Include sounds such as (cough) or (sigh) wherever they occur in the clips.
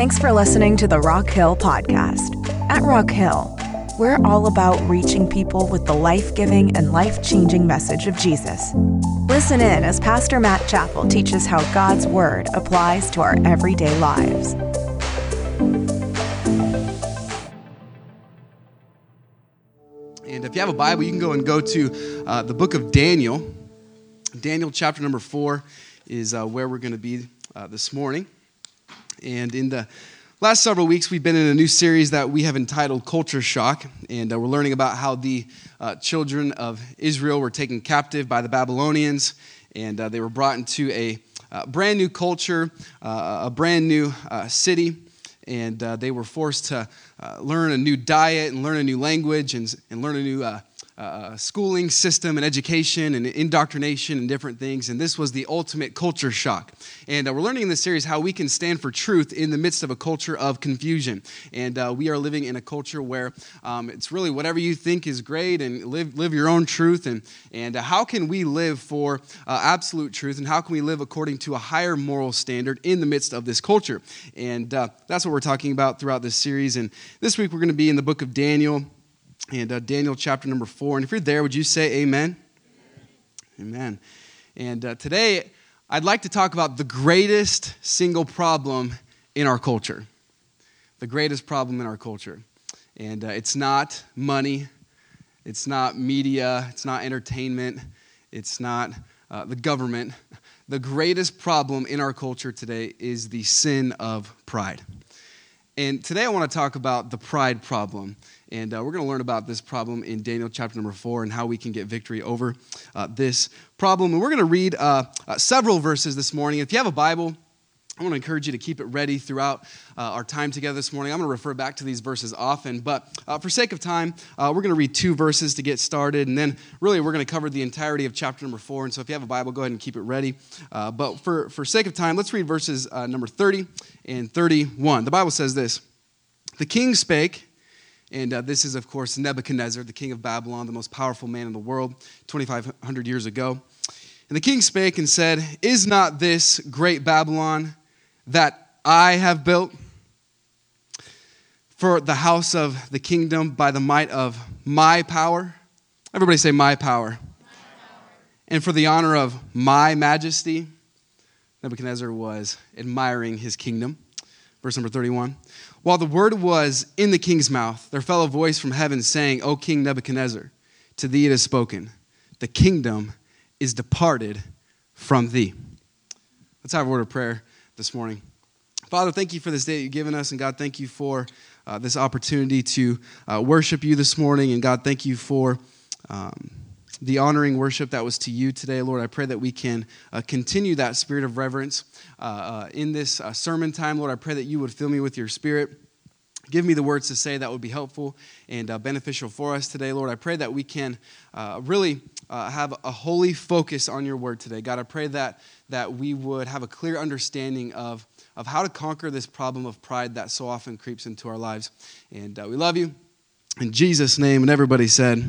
Thanks for listening to the Rock Hill Podcast. At Rock Hill, we're all about reaching people with the life giving and life changing message of Jesus. Listen in as Pastor Matt Chappell teaches how God's Word applies to our everyday lives. And if you have a Bible, you can go and go to uh, the book of Daniel. Daniel chapter number four is uh, where we're going to be uh, this morning. And in the last several weeks, we've been in a new series that we have entitled Culture Shock. And uh, we're learning about how the uh, children of Israel were taken captive by the Babylonians. And uh, they were brought into a brand new culture, a brand new city. And they were forced to learn a new diet and learn a new language and, and learn a new uh, schooling system and education and indoctrination and different things. And this was the ultimate culture shock. And uh, we're learning in this series how we can stand for truth in the midst of a culture of confusion. And uh, we are living in a culture where um, it's really whatever you think is great and live, live your own truth. And, and uh, how can we live for uh, absolute truth? And how can we live according to a higher moral standard in the midst of this culture? And uh, that's what we're talking about throughout this series. And this week we're going to be in the book of Daniel and uh, Daniel chapter number four. And if you're there, would you say amen? Amen. amen. And uh, today, I'd like to talk about the greatest single problem in our culture. The greatest problem in our culture. And uh, it's not money, it's not media, it's not entertainment, it's not uh, the government. The greatest problem in our culture today is the sin of pride. And today I want to talk about the pride problem. And uh, we're going to learn about this problem in Daniel chapter number four and how we can get victory over uh, this problem. And we're going to read uh, uh, several verses this morning. If you have a Bible, I want to encourage you to keep it ready throughout uh, our time together this morning. I'm going to refer back to these verses often, but uh, for sake of time, uh, we're going to read two verses to get started, and then really we're going to cover the entirety of chapter number four. And so if you have a Bible, go ahead and keep it ready. Uh, but for, for sake of time, let's read verses uh, number 30 and 31. The Bible says this The king spake, and uh, this is, of course, Nebuchadnezzar, the king of Babylon, the most powerful man in the world, 2,500 years ago. And the king spake and said, Is not this great Babylon that I have built for the house of the kingdom by the might of my power? Everybody say, My power. And for the honor of my majesty? Nebuchadnezzar was admiring his kingdom. Verse number 31. While the word was in the king's mouth, there fell a voice from heaven saying, O King Nebuchadnezzar, to thee it is spoken, the kingdom is departed from thee. Let's have a word of prayer this morning. Father, thank you for this day you've given us, and God, thank you for uh, this opportunity to uh, worship you this morning, and God, thank you for. Um, the honoring worship that was to you today, Lord. I pray that we can uh, continue that spirit of reverence uh, uh, in this uh, sermon time, Lord. I pray that you would fill me with your spirit. Give me the words to say that would be helpful and uh, beneficial for us today, Lord. I pray that we can uh, really have a holy focus on your word today. God, I pray that, that we would have a clear understanding of, of how to conquer this problem of pride that so often creeps into our lives. And we love you. In Jesus' name, and everybody said,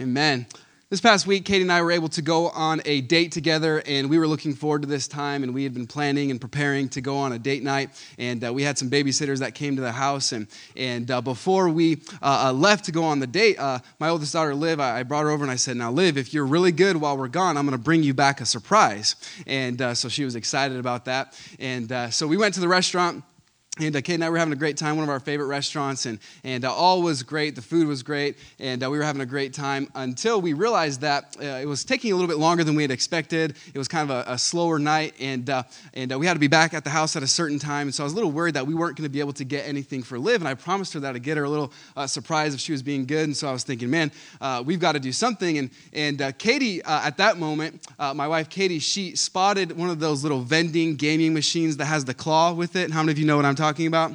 Amen. This past week, Katie and I were able to go on a date together, and we were looking forward to this time. And we had been planning and preparing to go on a date night. And uh, we had some babysitters that came to the house. And, and uh, before we uh, uh left to go on the date, uh, my oldest daughter, Liv, I, I, brought her over and I said, Now, Liv, if you're really good while we're gone, I'm going to bring you back a surprise. And uh, so she was excited about that. And so we went to the restaurant and uh, Kate and I were having a great time, one of our favorite restaurants, and, and uh, all was great. The food was great, and uh, we were having a great time until we realized that uh, it was taking a little bit longer than we had expected. It was kind of a, a slower night, and, uh, and uh, we had to be back at the house at a certain time. And so I was a little worried that we weren't going to be able to get anything for Liv, and I promised her that I'd get her a little surprise if she was being good. And so I was thinking, man, we've got to do something. And, and Katie, at that moment, my wife Katie, she spotted one of those little vending gaming machines that has the claw with it. And how many of you know what I'm talking talking about?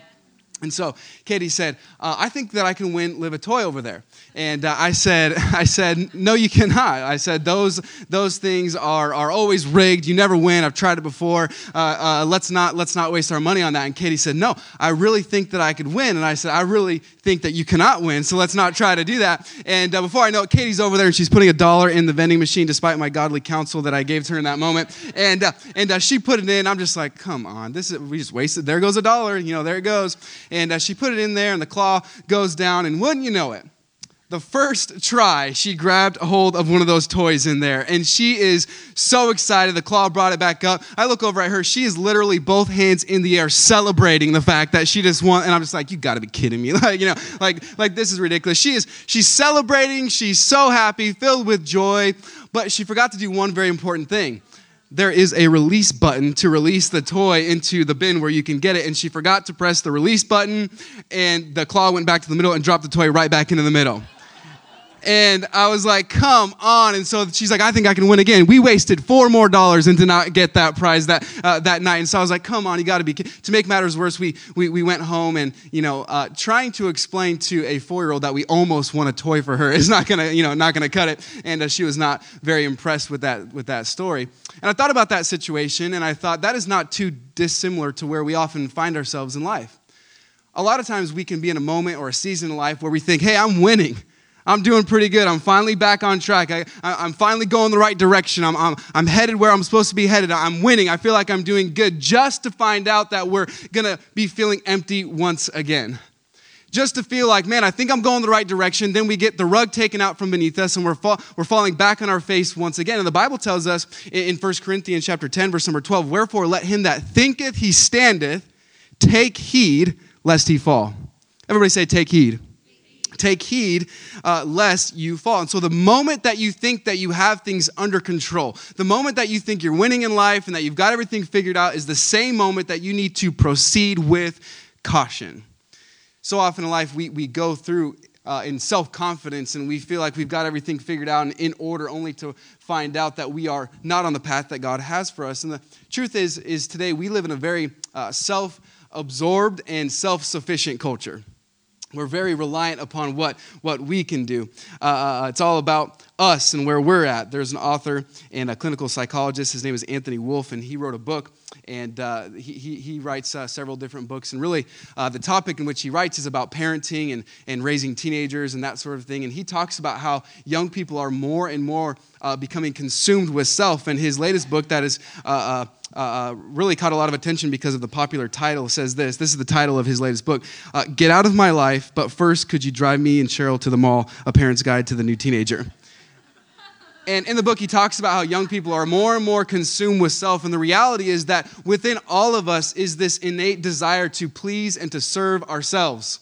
And so Katie said, uh, "I think that I can win Liv a toy over there." And uh, I said, (laughs) "I said no, you cannot." I said those those things are are always rigged. You never win. I've tried it before. Uh, uh, let's not let's not waste our money on that. And Katie said, "No, I really think that I could win." And I said, "I really think that you cannot win. So let's not try to do that." And uh, before I know it, Katie's over there and she's putting a dollar in the vending machine, despite my godly counsel that I gave to her in that moment. And uh, and she put it in. I'm just like, "Come on, this is we just wasted. There goes a dollar. You know, there it goes." And uh, she put it in there, and the claw goes down, and wouldn't you know it? The first try, she grabbed a hold of one of those toys in there, and she is so excited. The claw brought it back up. I look over at her. She is literally both hands in the air, celebrating the fact that she just won. And I'm just like, you got to be kidding me! (laughs) Like, you know, like, like this is ridiculous. She is, she's celebrating. She's so happy, filled with joy, but she forgot to do one very important thing there is a release button to release the toy into the bin where you can get it. And she forgot to press the release button, and the claw went back to the middle and dropped the toy right back into the middle. And I was like, come on. And so she's like, I think I can win again. We wasted four more dollars and did not get that prize that, uh, that night. And so I was like, come on, you got to be. To make matters worse, we, we, we went home and, you know, uh, trying to explain to a four year old that we almost won a toy for her (laughs) is not going to, you know, not going to cut it. And uh, she was not very impressed with that, with that story. And I thought about that situation and I thought that is not too dissimilar to where we often find ourselves in life. A lot of times we can be in a moment or a season in life where we think, hey, I'm winning. I'm doing pretty good. I'm finally back on track. I, am finally going the right direction. I'm, I'm, I'm headed where I'm supposed to be headed. I'm winning. I feel like I'm doing good just to find out that we're going to be feeling empty once again. Just to feel like, man, I think I'm going the right direction. Then we get the rug taken out from beneath us and we're, fa- we're falling back on our face once again. And the Bible tells us in, in 1 Corinthians chapter 10, verse number 12, Wherefore let him that thinketh he standeth take heed lest he fall. Everybody say, take heed take heed uh, lest you fall. And so, the moment that you think that you have things under control, the moment that you think you're winning in life and that you've got everything figured out, is the same moment that you need to proceed with caution. So often in life, we, we go through uh, in self confidence and we feel like we've got everything figured out and in order, only to find out that we are not on the path that God has for us. And the truth is, is today we live in a very uh, self absorbed and self sufficient culture. We're very reliant upon what, what we can do. Uh, uh, it's all about us and where we're at. There's an author and a clinical psychologist. His name is Anthony Wolf, and he wrote a book. And uh, he, he, writes uh, several different books. And really, uh, the topic in which he writes is about parenting and, and raising teenagers and that sort of thing. And he talks about how young people are more and more uh, becoming consumed with self. And his latest book, that is uh, uh, really caught a lot of attention because of the popular title says this this is the title of his latest book get out of my life but first could you drive me and cheryl to the mall a parent's guide to the new teenager and in the book he talks about how young people are more and more consumed with self and the reality is that within all of us is this innate desire to please and to serve ourselves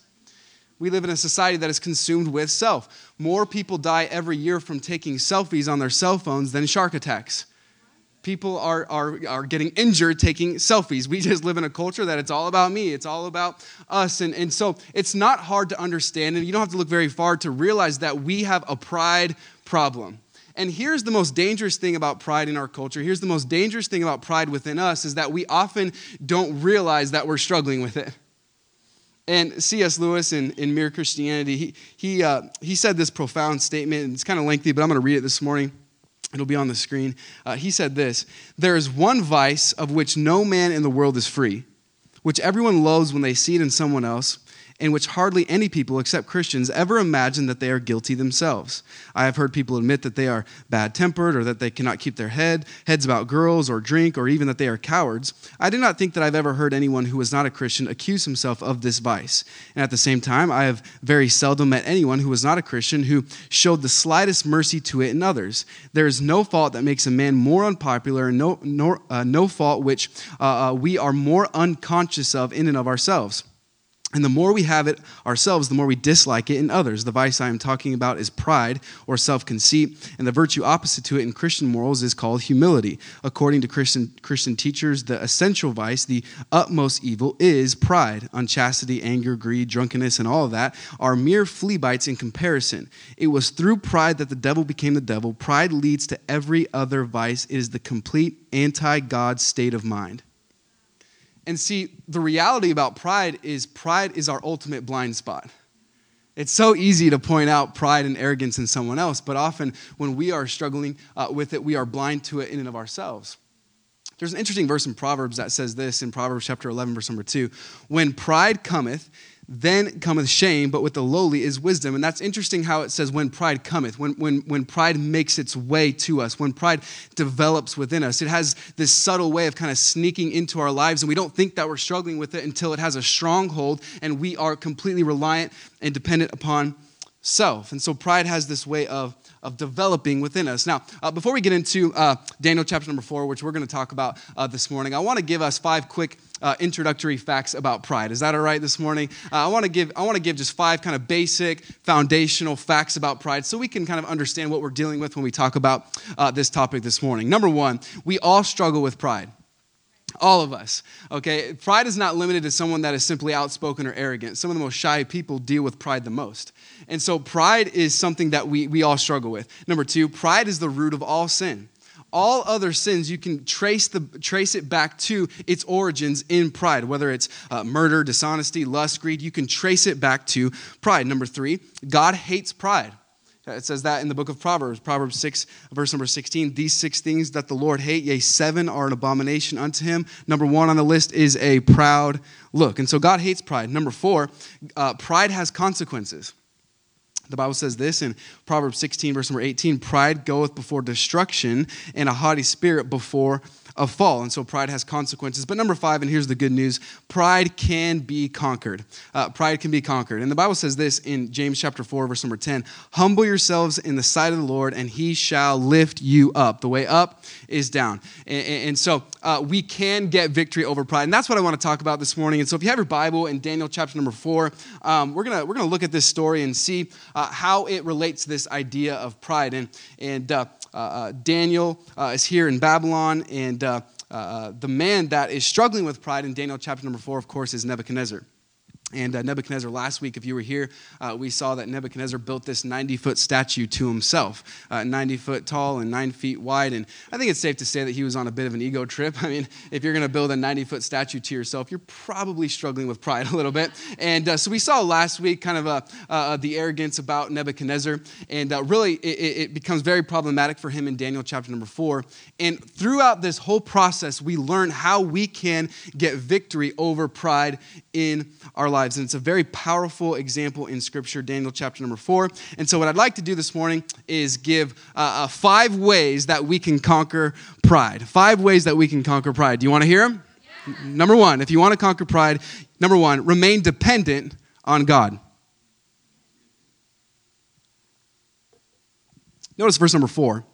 we live in a society that is consumed with self more people die every year from taking selfies on their cell phones than shark attacks people are, are, are getting injured taking selfies. We (laughs) just live in a culture that it's all about me, it's all about us. And, and so it's not hard to understand, and you don't have to look very far to realize that we have a pride problem. And here's the most dangerous thing about pride in our culture. Here's the most dangerous thing about pride within us is that we often don't realize that we're struggling with it. And C.S. Lewis in, in Mere Christianity, he, he, uh, he said this profound statement. It's kind of lengthy, but I'm going to read it this morning. It'll be on the screen. Uh, he said this There is one vice of which no man in the world is free, which everyone loathes when they see it in someone else, in which hardly any people except Christians ever imagine that they are guilty themselves. I have heard people admit that they are bad tempered or that they cannot keep their head, heads about girls or drink, or even that they are cowards. I do not think that I've ever heard anyone who is not a Christian accuse himself of this vice. And at the same time, I have very seldom met anyone who was not a Christian who showed the slightest mercy to it in others. There is no fault that makes a man more unpopular, and no, nor, uh, no fault which uh, uh, we are more unconscious of in and of ourselves. And the more we have it ourselves, the more we dislike it in others. The vice I am talking about is pride or self conceit, and the virtue opposite to it in Christian morals is called humility. According to Christian, Christian teachers, the essential vice, the utmost evil, is pride. Unchastity, anger, greed, drunkenness, and all of that are mere flea bites in comparison. It was through pride that the devil became the devil. Pride leads to every other vice, it is the complete anti God state of mind. And see, the reality about pride is pride is our ultimate blind spot. It's so easy to point out pride and arrogance in someone else, but often when we are struggling uh, with it, we are blind to it in and of ourselves. There's an interesting verse in Proverbs that says this in Proverbs chapter 11, verse number 2 When pride cometh, then cometh shame, but with the lowly is wisdom. And that's interesting how it says, when pride cometh, when, when, when pride makes its way to us, when pride develops within us. It has this subtle way of kind of sneaking into our lives, and we don't think that we're struggling with it until it has a stronghold and we are completely reliant and dependent upon self. And so pride has this way of of developing within us. Now, uh, before we get into uh, Daniel chapter number four, which we're going to talk about uh, this morning, I want to give us five quick uh, introductory facts about pride. Is that all right this morning? Uh, I want to give I want to give just five kind of basic foundational facts about pride, so we can kind of understand what we're dealing with when we talk about uh, this topic this morning. Number one, we all struggle with pride. All of us, okay? Pride is not limited to someone that is simply outspoken or arrogant. Some of the most shy people deal with pride the most. And so, pride is something that we, we all struggle with. Number two, pride is the root of all sin all other sins you can trace the trace it back to its origins in pride whether it's uh, murder dishonesty lust greed you can trace it back to pride number three god hates pride it says that in the book of Proverbs, Proverbs 6, verse number 16. These six things that the Lord hate, yea, seven are an abomination unto him. Number one on the list is a proud look. And so God hates pride. Number four, uh, pride has consequences. The Bible says this in Proverbs 16, verse number 18 Pride goeth before destruction, and a haughty spirit before of fall. And so pride has consequences. But number five, and here's the good news pride can be conquered. Uh, pride can be conquered. And the Bible says this in James chapter 4, verse number 10 Humble yourselves in the sight of the Lord, and he shall lift you up. The way up is down. And, and so uh, we can get victory over pride. And that's what I want to talk about this morning. And so if you have your Bible in Daniel chapter number 4, um, we're going we're gonna look at this story and see uh, how it relates to this idea of pride. And, and uh, uh, uh, Daniel is here in Babylon, and Uh, uh, the man that is struggling with pride in Daniel chapter number four, of course, is Nebuchadnezzar. And uh, Nebuchadnezzar, last week, if you were here, uh, we saw that Nebuchadnezzar built this 90 foot statue to himself, uh, 90 foot tall and 9 feet wide. And I think it's safe to say that he was on a bit of an ego trip. (laughs) I mean, if you're going to build a 90 foot statue to yourself, you're probably struggling with pride (laughs) a little bit. And uh, so we saw last week kind of uh, uh, the arrogance about Nebuchadnezzar. And really, it, it becomes very problematic for him in Daniel chapter number 4. And throughout this whole process, we learn how we can get victory over pride in our lives. And it's a very powerful example in Scripture, Daniel chapter number four. And so, what I'd like to do this morning is give uh, uh, five ways that we can conquer pride. Five ways that we can conquer pride. Do you want to hear them? Yeah. Number one, if you want to conquer pride, number one, remain dependent on God. Notice verse number four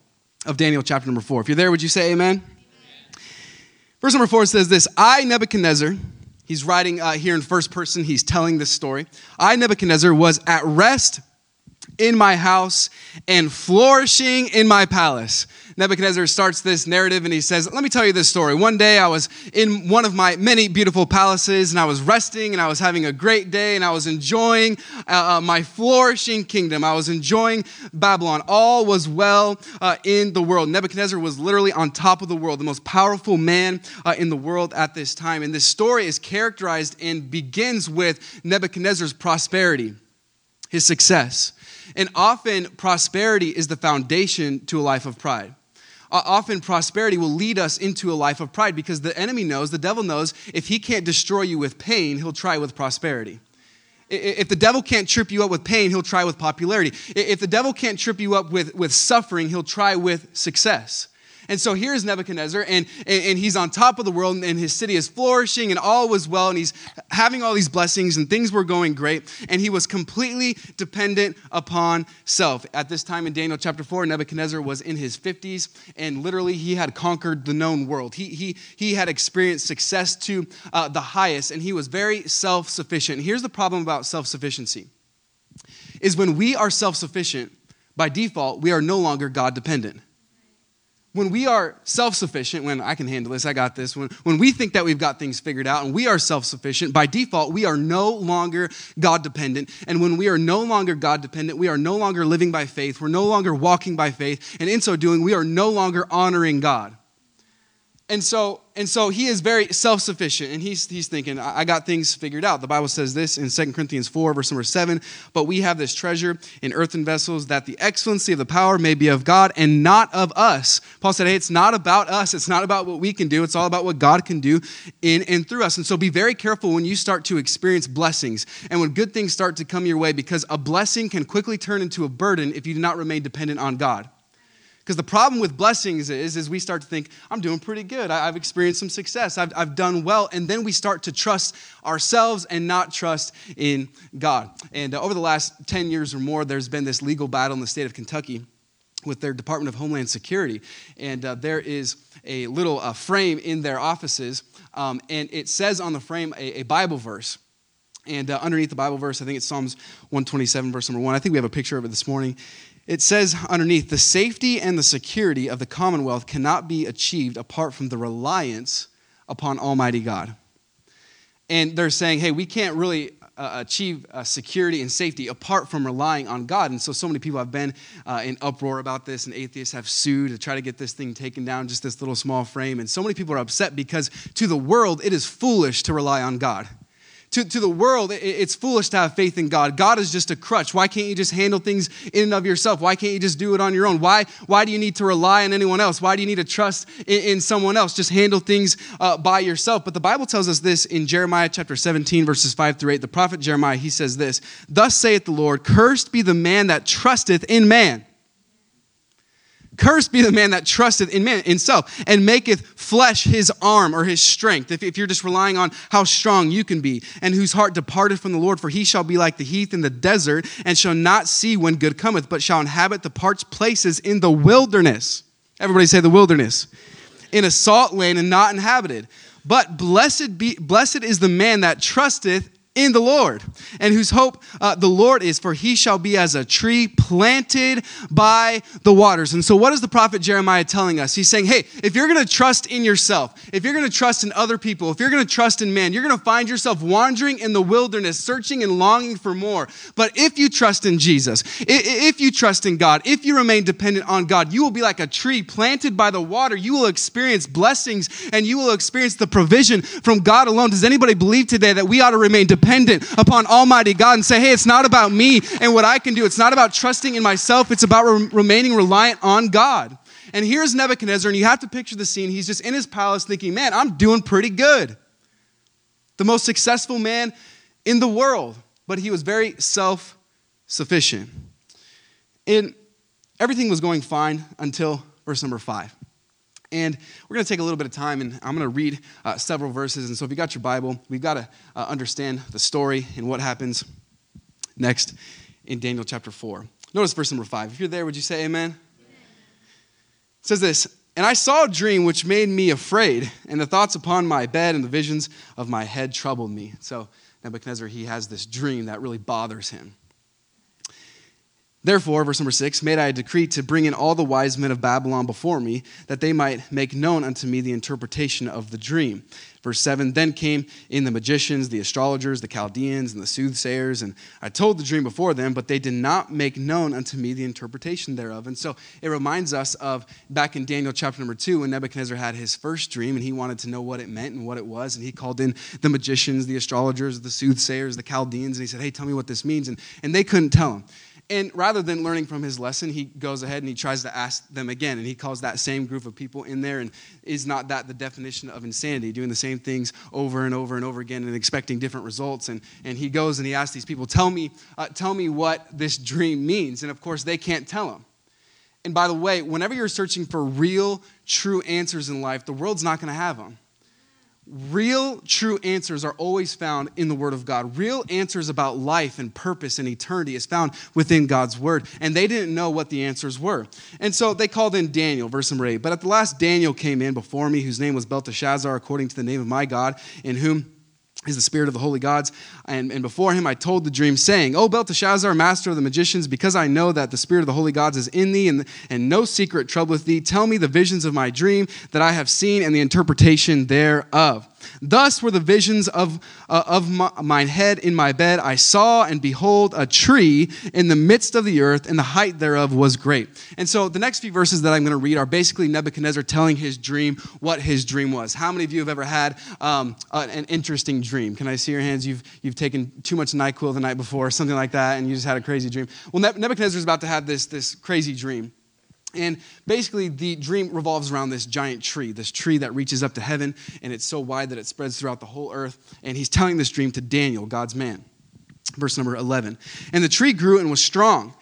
of Daniel chapter number four. If you're there, would you say amen? amen. Verse number four says this I, Nebuchadnezzar, He's writing uh, here in first person. He's telling this story. I, Nebuchadnezzar, was at rest in my house and flourishing in my palace. Nebuchadnezzar starts this narrative and he says, Let me tell you this story. One day I was in one of my many beautiful palaces and I was resting and I was having a great day and I was enjoying uh, uh my flourishing kingdom. I was enjoying Babylon. All was well uh, in the world. Nebuchadnezzar was literally on top of the world, the most powerful man uh, in the world at this time. And this story is characterized and begins with Nebuchadnezzar's prosperity, his success. And often, prosperity is the foundation to a life of pride. Often, prosperity will lead us into a life of pride because the enemy knows, the devil knows, if he can't destroy you with pain, he'll try with prosperity. If the devil can't trip you up with pain, he'll try with popularity. If the devil can't trip you up with, with suffering, he'll try with success. And so here's Nebuchadnezzar, and, and, and, he's on top of the world, and his city is flourishing, and all was well, and he's having all these blessings, and things were going great, and he was completely dependent upon self. At this time in Daniel chapter 4, Nebuchadnezzar was in his 50s, and literally he had conquered the known world. He, he, he had experienced success to uh, the highest, and he was very self sufficient. Here's the problem about self sufficiency is when we are self sufficient, by default, we are no longer God dependent when we are self sufficient, when I can handle this, I got this, when, when we think that we've got things figured out and we are self sufficient, by default, we are no longer God dependent. And when we are no longer God dependent, we are no longer living by faith, we're no longer walking by faith, and in so doing, we are no longer honoring God. And so and so he is very self-sufficient and he's, he's thinking i got things figured out. The bible says this in 2 corinthians 4 verse number 7 but we have this treasure in earthen vessels that the excellency of the power may be of god and not of us. Paul said hey it's not about us. It's not about what we can do. It's all about what god can do in and through us. And so be very careful when you start to experience blessings and when good things start to come your way because a blessing can quickly turn into a burden if you do not remain dependent on god because the problem with blessings is, is we start to think, I'm doing pretty good. I, have experienced some success. I've, I've done well. And then we start to trust ourselves and not trust in God. And uh, over the last 10 years or more, there's been this legal battle in the state of Kentucky with their Department of Homeland Security. And uh, there is a little uh, frame in their offices, um, and it says on the frame a, a Bible verse. And uh, underneath the Bible verse, I think it's Psalms 127, verse number one. I think we have a picture of it this morning it says underneath the safety and the security of the commonwealth cannot be achieved apart from the reliance upon almighty god. And they're saying hey we can't really uh, achieve uh, security and safety apart from relying on god. And so so many people have been uh, in uproar about this and atheists have sued to try to get this thing taken down just this little small frame. And so many people are upset because to the world it is foolish to rely on god to, to the world, it's foolish to have faith in God. God is just a crutch. Why can't you just handle things in and of yourself? Why can't you just do it on your own? Why, why do you need to rely on anyone else? Why do you need to trust in, in someone else? Just handle things uh, by yourself. But the Bible tells us this in Jeremiah chapter 17, verses 5 through 8. The prophet Jeremiah, he says this Thus saith the Lord, Cursed be the man that trusteth in man Cursed be the man that trusteth in man himself and maketh flesh his arm or his strength. If, if you're just relying on how strong you can be, and whose heart departed from the Lord, for he shall be like the heath in the desert, and shall not see when good cometh, but shall inhabit the parched places in the wilderness. Everybody say the wilderness. In a salt land and not inhabited. But blessed be blessed is the man that trusteth in the Lord, and whose hope uh, the Lord is, for he shall be as a tree planted by the waters. And so, what is the prophet Jeremiah telling us? He's saying, hey, if you're going to trust in yourself, if you're going to trust in other people, if you're going to trust in man, you're going to find yourself wandering in the wilderness, searching and longing for more. But if you trust in Jesus, if you trust in God, if you remain dependent on God, you will be like a tree planted by the water. You will experience blessings and you will experience the provision from God alone. Does anybody believe today that we ought to remain dependent? Dependent upon Almighty God and say, hey, it's not about me and what I can do. It's not about trusting in myself. It's about re- remaining reliant on God. And here's Nebuchadnezzar, and you have to picture the scene. He's just in his palace thinking, man, I'm doing pretty good. The most successful man in the world, but he was very self sufficient. And everything was going fine until verse number five. And we're going to take a little bit of time and I'm going to read uh, several verses. And so if you got your Bible, we've got to uh, understand the story and what happens next in Daniel chapter 4. Notice verse number 5. If you're there, would you say amen? amen? It says this And I saw a dream which made me afraid, and the thoughts upon my bed and the visions of my head troubled me. So Nebuchadnezzar, he has this dream that really bothers him. Therefore, verse number six, made I a decree to bring in all the wise men of Babylon before me, that they might make known unto me the interpretation of the dream. Verse 7 Then came in the magicians, the astrologers, the Chaldeans, and the soothsayers, and I told the dream before them, but they did not make known unto me the interpretation thereof. And so it reminds us of back in Daniel chapter number 2 when Nebuchadnezzar had his first dream and he wanted to know what it meant and what it was. And he called in the magicians, the astrologers, the soothsayers, the Chaldeans, and he said, Hey, tell me what this means. And, and they couldn't tell him. And rather than learning from his lesson, he goes ahead and he tries to ask them again. And he calls that same group of people in there. And is not that the definition of insanity, doing the same things over and over and over again and expecting different results? And, and he goes and he asks these people, tell me, uh, tell me what this dream means. And of course, they can't tell him. And by the way, whenever you're searching for real, true answers in life, the world's not going to have them. Real, true answers are always found in the Word of God. Real answers about life and purpose and eternity is found within God's Word. And they didn't know what the answers were. And so they called in Daniel, verse number 8. But at the last, Daniel came in before me, whose name was Belteshazzar, according to the name of my God, in whom is the spirit of the holy gods. And, and before him I told the dream, saying, O Belteshazzar, master of the magicians, because I know that the spirit of the holy gods is in thee, and, and no secret troubleth thee, tell me the visions of my dream that I have seen and the interpretation thereof. Thus were the visions of, uh, of my, mine head in my bed. I saw and behold a tree in the midst of the earth, and the height thereof was great. And so the next few verses that I'm going to read are basically Nebuchadnezzar telling his dream what his dream was. How many of you have ever had um, an interesting dream? Can I see your hands? You've, you've taken too much NyQuil the night before, something like that, and you just had a crazy dream. Well, Nebuchadnezzar is about to have this, this crazy dream. And basically, the dream revolves around this giant tree, this tree that reaches up to heaven, and it's so wide that it spreads throughout the whole earth. And he's telling this dream to Daniel, God's man. Verse number 11. And the tree grew and was strong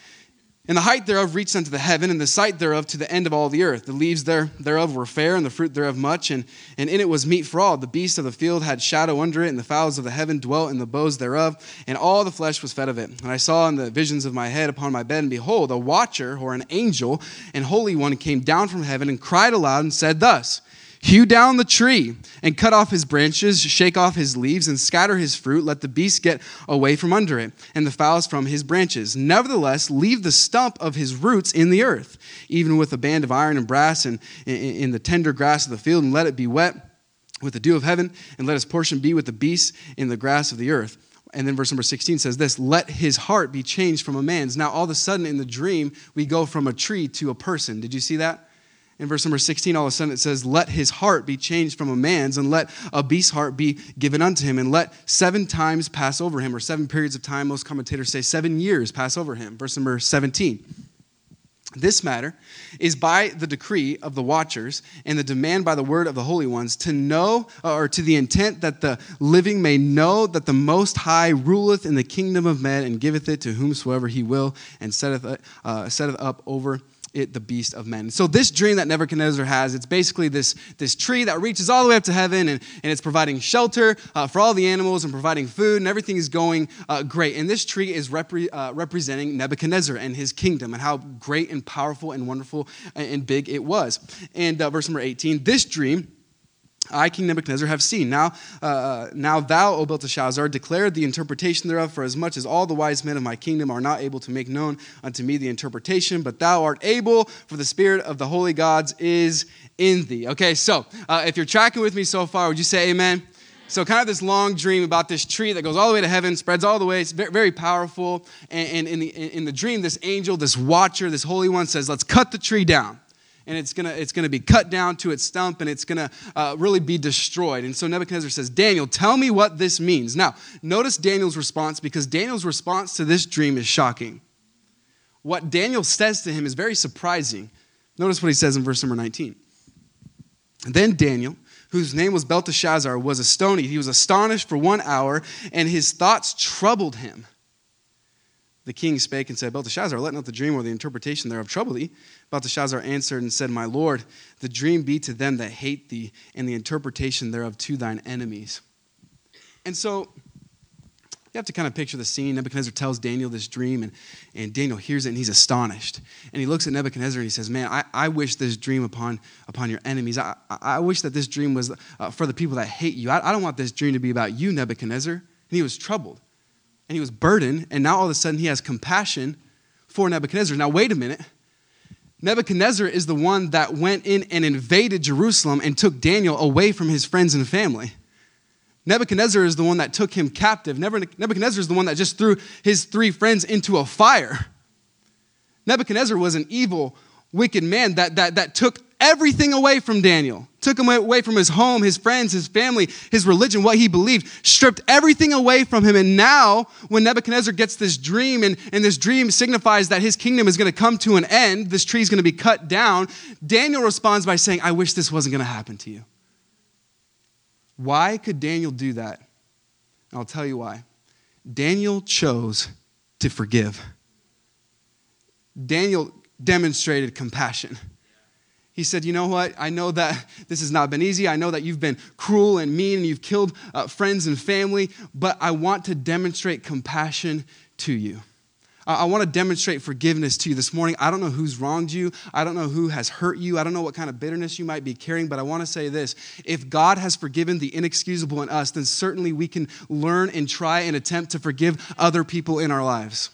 and the height thereof reached unto the heaven, and the sight thereof to the end of all the earth. The leaves there, thereof were fair, and the fruit thereof much, and, and in it was meat for all. The beasts of the field had shadow under it, and the fowls of the heaven dwelt in the boughs thereof, and all the flesh was fed of it. And I saw in the visions of my head upon my bed, and behold, a watcher, or an angel, and holy one came down from heaven, and cried aloud, and said thus, Hew down the tree and cut off his branches, shake off his leaves, and scatter his fruit. Let the beasts get away from under it, and the fowls from his branches. Nevertheless, leave the stump of his roots in the earth, even with a band of iron and brass, and in the tender grass of the field, and let it be wet with the dew of heaven, and let his portion be with the beasts in the grass of the earth. And then verse number 16 says this Let his heart be changed from a man's. Now, all of a sudden in the dream, we go from a tree to a person. Did you see that? In verse number 16, all of a sudden it says, Let his heart be changed from a man's, and let a beast's heart be given unto him, and let seven times pass over him, or seven periods of time. Most commentators say seven years pass over him. Verse number 17. This matter is by the decree of the watchers and the demand by the word of the holy ones to know, or to the intent that the living may know that the Most High ruleth in the kingdom of men and giveth it to whomsoever he will, and setteth, uh, setteth up over it the beast of men. So this dream that Nebuchadnezzar has, it's basically this, this tree that reaches all the way up to heaven and, and it's providing shelter uh, for all the animals and providing food and everything is going uh, great. And this tree is repre- uh, representing Nebuchadnezzar and his kingdom and how great and powerful and wonderful and big it was. And uh, verse number 18, this dream I, King Nebuchadnezzar, have seen. Now, uh, now thou, O Belteshazzar, declare the interpretation thereof, for as much as all the wise men of my kingdom are not able to make known unto me the interpretation, but thou art able, for the spirit of the holy gods is in thee. Okay, so uh, if you're tracking with me so far, would you say amen? So, kind of this long dream about this tree that goes all the way to heaven, spreads all the way. It's very, powerful. And in, the, in the dream, this angel, this watcher, this holy one says, Let's cut the tree down and it's gonna it's gonna be cut down to its stump and it's gonna uh, really be destroyed. And so nebuchadnezzar says daniel tell me what this means. Now notice daniel's response because daniel's response to this dream is shocking. What daniel says to him is very surprising. Notice what he says in verse number 19 then daniel whose name was belteshazzar was astonished he was astonished for one hour and his thoughts troubled him the king spake and said, Belteshazzar, let not the dream or the interpretation thereof trouble thee. Belteshazzar answered and said, My Lord, the dream be to them that hate thee, and the interpretation thereof to thine enemies. And so you have to kind of picture the scene. Nebuchadnezzar tells Daniel this dream, and, and Daniel hears it and he's astonished. And he looks at Nebuchadnezzar and he says, Man, I, I wish this dream upon, upon your enemies. I, I wish that this dream was uh, for the people that hate you. I, I don't want this dream to be about you, Nebuchadnezzar. And he was troubled and he was burdened, and now all of a sudden he has compassion for Nebuchadnezzar. Now, wait a minute. Nebuchadnezzar is the one that went in and invaded Jerusalem and took Daniel away from his friends and family. Nebuchadnezzar is the one that took him captive. Nebuchadnezzar is the one that just threw his three friends into a fire. Nebuchadnezzar was an evil, wicked man that, that, that took everything away from Daniel, took him away from his home, his friends, his family, his religion, what he believed, stripped everything away from him. And now, when Nebuchadnezzar gets this dream, and, and this dream signifies that his kingdom is going to come to an end, this tree is going to be cut down, Daniel responds by saying, I wish this wasn't going to happen to you. Why could Daniel do that? I'll tell you why. Daniel chose to forgive. Daniel demonstrated compassion. He said, You know what? I know that (laughs) this has not been easy. I know that you've been cruel and mean and you've killed uh, friends and family, but I want to demonstrate compassion to you. I want to demonstrate forgiveness to you this morning. I don't know who's wronged you. I don't know who has hurt you. I don't know what kind of bitterness you might be carrying, but I want to say this. If God has forgiven the inexcusable in us, then certainly we can learn and try and attempt to forgive other people in our lives.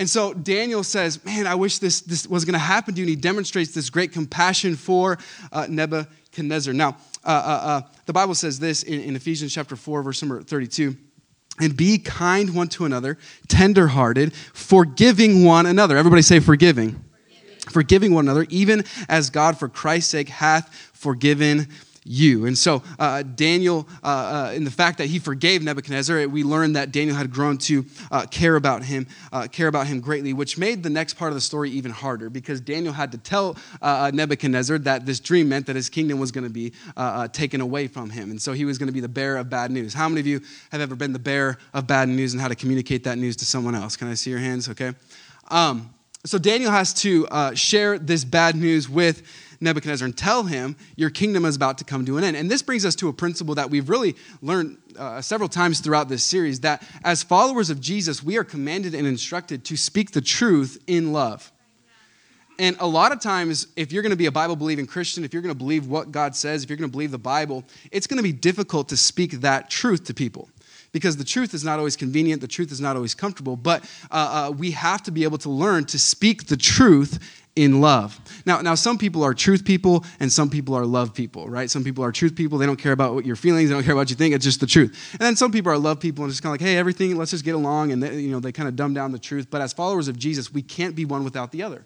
And so Daniel says, Man, I wish this, this was going to happen to you. And he demonstrates this great compassion for uh, Nebuchadnezzar. Now, uh, uh, uh, the Bible says this in, in Ephesians chapter 4, verse number 32 and be kind one to another, tenderhearted, forgiving one another. Everybody say forgiving. forgiving. Forgiving one another, even as God for Christ's sake hath forgiven you. And so, uh, Daniel, uh, uh, in the fact that he forgave Nebuchadnezzar, we learned that Daniel had grown to uh, care about him, uh, care about him greatly, which made the next part of the story even harder because Daniel had to tell uh, Nebuchadnezzar that this dream meant that his kingdom was going to be taken away from him. And so he was going to be the bearer of bad news. How many of you have ever been the bearer of bad news and how to communicate that news to someone else? Can I see your hands? Okay. Um, so Daniel has to share this bad news with Nebuchadnezzar and tell him, Your kingdom is about to come to an end. And this brings us to a principle that we've really learned uh, several times throughout this series that as followers of Jesus, we are commanded and instructed to speak the truth in love. And a lot of times, if you're going to be a Bible believing Christian, if you're going to believe what God says, if you're going to believe the Bible, it's going to be difficult to speak that truth to people because the truth is not always convenient, the truth is not always comfortable, but uh, uh, we have to be able to learn to speak the truth in love. Now, now some people are truth people and some people are love people, right? Some people are truth people. They don't care about what your feelings. They don't care about what you think. It's just the truth. And then some people are love people and just kind of like, hey, everything, let's just get along. And they, you know, they kind of dumb down the truth. But as followers of Jesus, we can't be one without the other.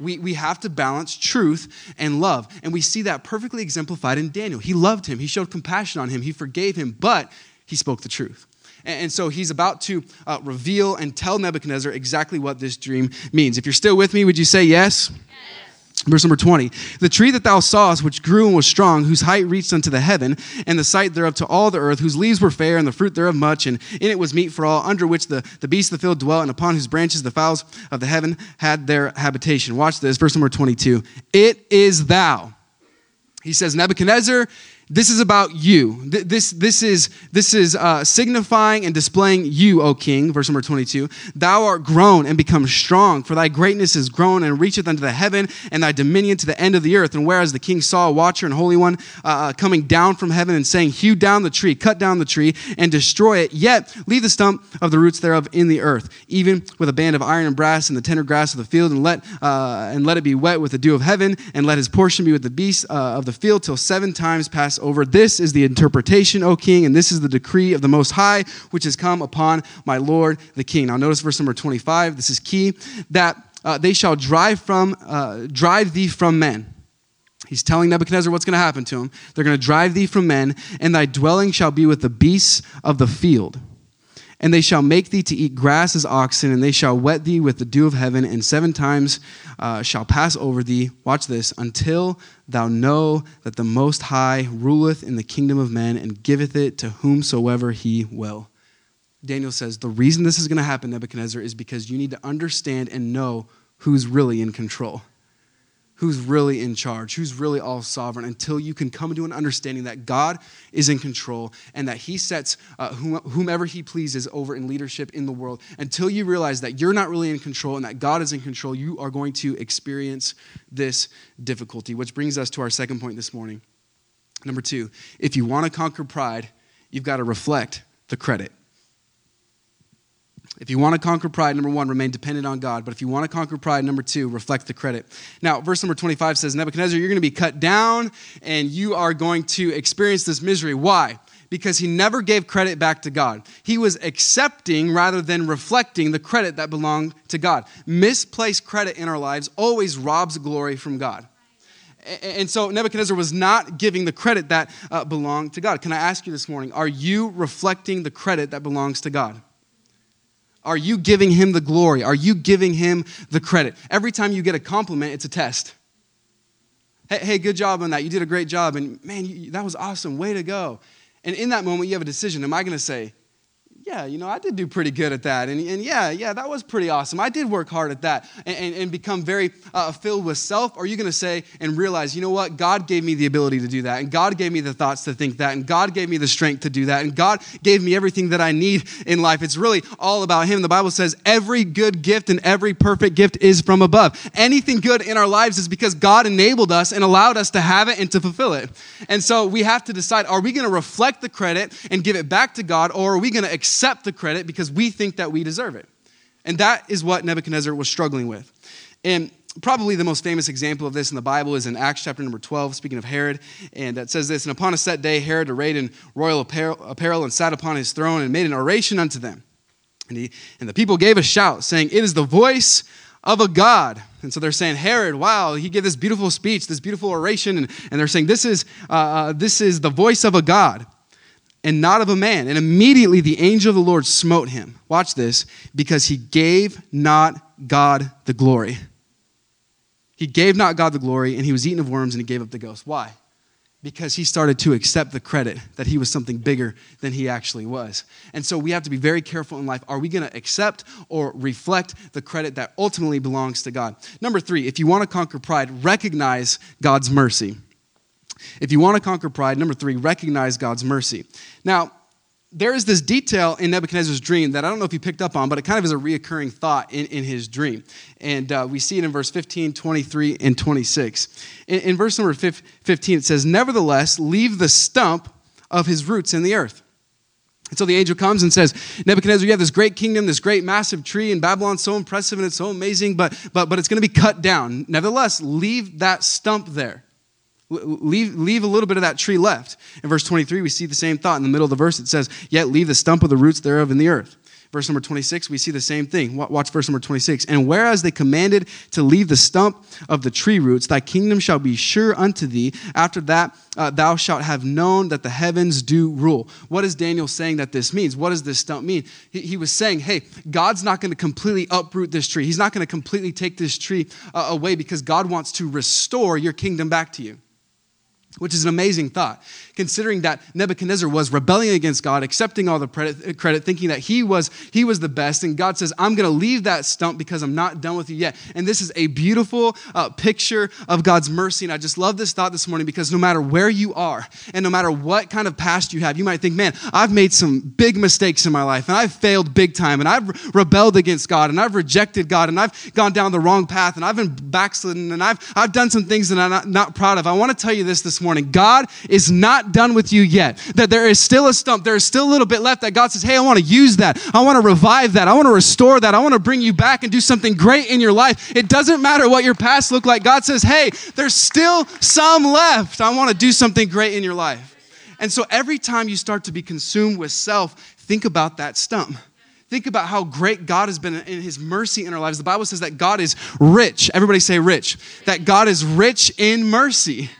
We, we have to balance truth and love. And we see that perfectly exemplified in Daniel. He loved him. He showed compassion on him. He forgave him, but he spoke the truth. And so he's about to uh, reveal and tell Nebuchadnezzar exactly what this dream means. If you're still with me, would you say yes? yes. Verse number 20 The tree that thou sawest, which grew and was strong, whose height reached unto the heaven, and the sight thereof to all the earth, whose leaves were fair, and the fruit thereof much, and in it was meat for all, under which the, the beasts of the field dwelt, and upon whose branches the fowls of the heaven had their habitation. Watch this, verse number 22. It is thou. He says, Nebuchadnezzar, this is about you. This, this is, this is uh, signifying and displaying you, O king. Verse number 22. Thou art grown and become strong, for thy greatness is grown and reacheth unto the heaven, and thy dominion to the end of the earth. And whereas the king saw a watcher and holy one uh, uh, coming down from heaven and saying, Hew down the tree, cut down the tree, and destroy it, yet leave the stump of the roots thereof in the earth, even with a band of iron and brass and the tender grass of the field, and let, uh, and let it be wet with the dew of heaven, and let his portion be with the beasts uh, of the field till seven times pass over. This is the interpretation, O king, and this is the decree of the Most High, which has come upon my Lord the king. Now, notice verse number 25. This is key that uh, they shall drive, from, uh, drive thee from men. He's telling Nebuchadnezzar what's going to happen to him. They're going to drive thee from men, and thy dwelling shall be with the beasts of the field. And they shall make thee to eat grass as oxen, and they shall wet thee with the dew of heaven, and seven times uh, shall pass over thee. Watch this, until thou know that the Most High ruleth in the kingdom of men, and giveth it to whomsoever he will. Daniel says, The reason this is going to happen, Nebuchadnezzar, is because you need to understand and know who's really in control who's really in charge, who's really all sovereign, until you can come to an understanding that God is in control and that He sets uh, whomever He pleases over in leadership in the world. Until you realize that you're not really in control and that God is in control, you are going to experience this difficulty. Which brings us to our second point this morning. Number two, if you want to conquer pride, you've got to reflect the credit. If you want to conquer pride, number one, remain dependent on God. But if you want to conquer pride, number two, reflect the credit. Now, verse number 25 says, Nebuchadnezzar, you're going to be cut down and you are going to experience this misery. Why? Because he never gave credit back to God. He was accepting rather than reflecting the credit that belonged to God. Misplaced credit in our lives always robs glory from God. And so Nebuchadnezzar was not giving the credit that uh, belonged to God. Can I ask you this morning, are you reflecting the credit that belongs to God? Are you giving him the glory? Are you giving him the credit? Every time you get a compliment, it's a test. Hey, hey good job on that. You did a great job. And man, you, that was awesome. Way to go. And in that moment, you have a decision. Am I going to say, yeah, you know, I did do pretty good at that. And, and yeah, yeah, that was pretty awesome. I did work hard at that and, and, and become very uh, filled with self. Or are you going to say and realize, you know what? God gave me the ability to do that. And God gave me the thoughts to think that. And God gave me the strength to do that. And God gave me everything that I need in life. It's really all about Him. The Bible says every good gift and every perfect gift is from above. Anything good in our lives is because God enabled us and allowed us to have it and to fulfill it. And so we have to decide are we going to reflect the credit and give it back to God, or are we going to accept accept the credit because we think that we deserve it. And that is what Nebuchadnezzar was struggling with. And probably the most famous example of this in the Bible is in Acts chapter number 12, speaking of Herod. And that says this And upon a set day, Herod, arrayed in royal apparel, and sat upon his throne and made an oration unto them. And, he, and the people gave a shout, saying, It is the voice of a God. And so they're saying, Herod, wow, he gave this beautiful speech, this beautiful oration. And, and they're saying, this is, uh, uh, this is the voice of a God and not of a man. And immediately the angel of the Lord smote him. Watch this, because he gave not God the glory. He gave not God the glory, and he was eaten of worms, and he gave up the ghost. Why? Because he started to accept the credit that he was something bigger than he actually was. And so we have to be very careful in life. Are we going to accept or reflect the credit that ultimately belongs to God? Number three, if you want to conquer pride, recognize God's mercy. If you want to conquer pride, number three, recognize God's mercy. Now, there is this detail in Nebuchadnezzar's dream that I don't know if you picked up on, but it kind of is a reoccurring thought in, in his dream. And uh, we see it in verse 15, 23, and 26. In, in verse number 15, it says, Nevertheless, leave the stump of his roots in the earth. And so the angel comes and says, Nebuchadnezzar, you have this great kingdom, this great massive tree, in Babylon, so impressive and it's so amazing, but, but, but it's going to be cut down. Nevertheless, leave that stump there. Leave, leave a little bit of that tree left. In verse 23, we see the same thought. In the middle of the verse, it says, Yet leave the stump of the roots thereof in the earth. Verse number 26, we see the same thing. Watch verse number 26. And whereas they commanded to leave the stump of the tree roots, thy kingdom shall be sure unto thee. After that, uh, thou shalt have known that the heavens do rule. What is Daniel saying that this means? What does this stump mean? He, he was saying, hey, God's not going to completely uproot this tree. He's not going to completely take this tree uh, away because God wants to restore your kingdom back to you which is an amazing thought, considering that Nebuchadnezzar was rebelling against God, accepting all the credit, thinking that he was, he was the best. And God says, I'm going to leave that stump because I'm not done with you yet. And this is a beautiful uh, picture of God's mercy. And I just love this thought this morning because no matter where you are and no matter what kind of past you have, you might think, man, I've made some big mistakes in my life and I've failed big time and I've rebelled against God and I've rejected God and I've gone down the wrong path and I've been backslidden and I've, I've done some things that I'm not, not proud of. I want to tell you this this morning God is not done with you yet. That there is still a stump, there is still a little bit left that God says, Hey, I want to use that. I want to revive that. I want to restore that. I want to bring you back and do something great in your life. It doesn't matter what your past looked like. God says, Hey, there's still some left. I want to do something great in your life. And so every time you start to be consumed with self, think about that stump. Think about how great God has been in his mercy in our lives. The Bible says that God is rich. Everybody say rich. That God is rich in mercy.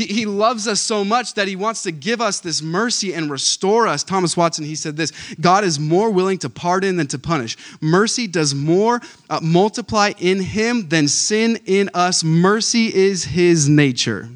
He, he loves us so much that he wants to give us this mercy and restore us. Thomas Watson, he said this God is more willing to pardon than to punish. Mercy does more uh, multiply in him than sin in us. Mercy is his nature.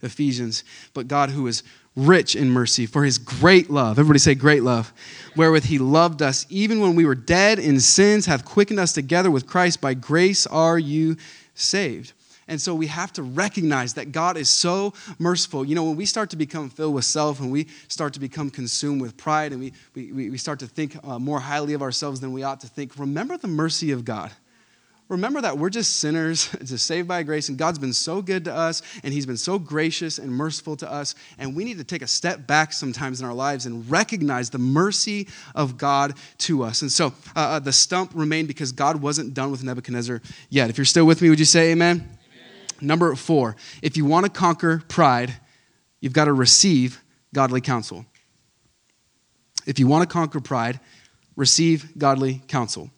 Ephesians, but God who is rich in mercy for his great love. Everybody say great love. Wherewith he loved us, even when we were dead in sins, hath quickened us together with Christ. By grace are you saved. And so we have to recognize that God is so merciful. You know, when we start to become filled with self and we start to become consumed with pride and we, we, we start to think uh, more highly of ourselves than we ought to think, remember the mercy of God remember that we're just sinners, (laughs) just saved by grace, and God's been so good to us, and He's been so gracious and merciful to us, and we need to take a step back sometimes in our lives and recognize the mercy of God to us. And so uh, uh the stump remained because God wasn't done with Nebuchadnezzar yet. If you're still with me, would you say amen? Number four, if you want to conquer pride, you've got to receive godly counsel. If you want to conquer pride, receive godly counsel.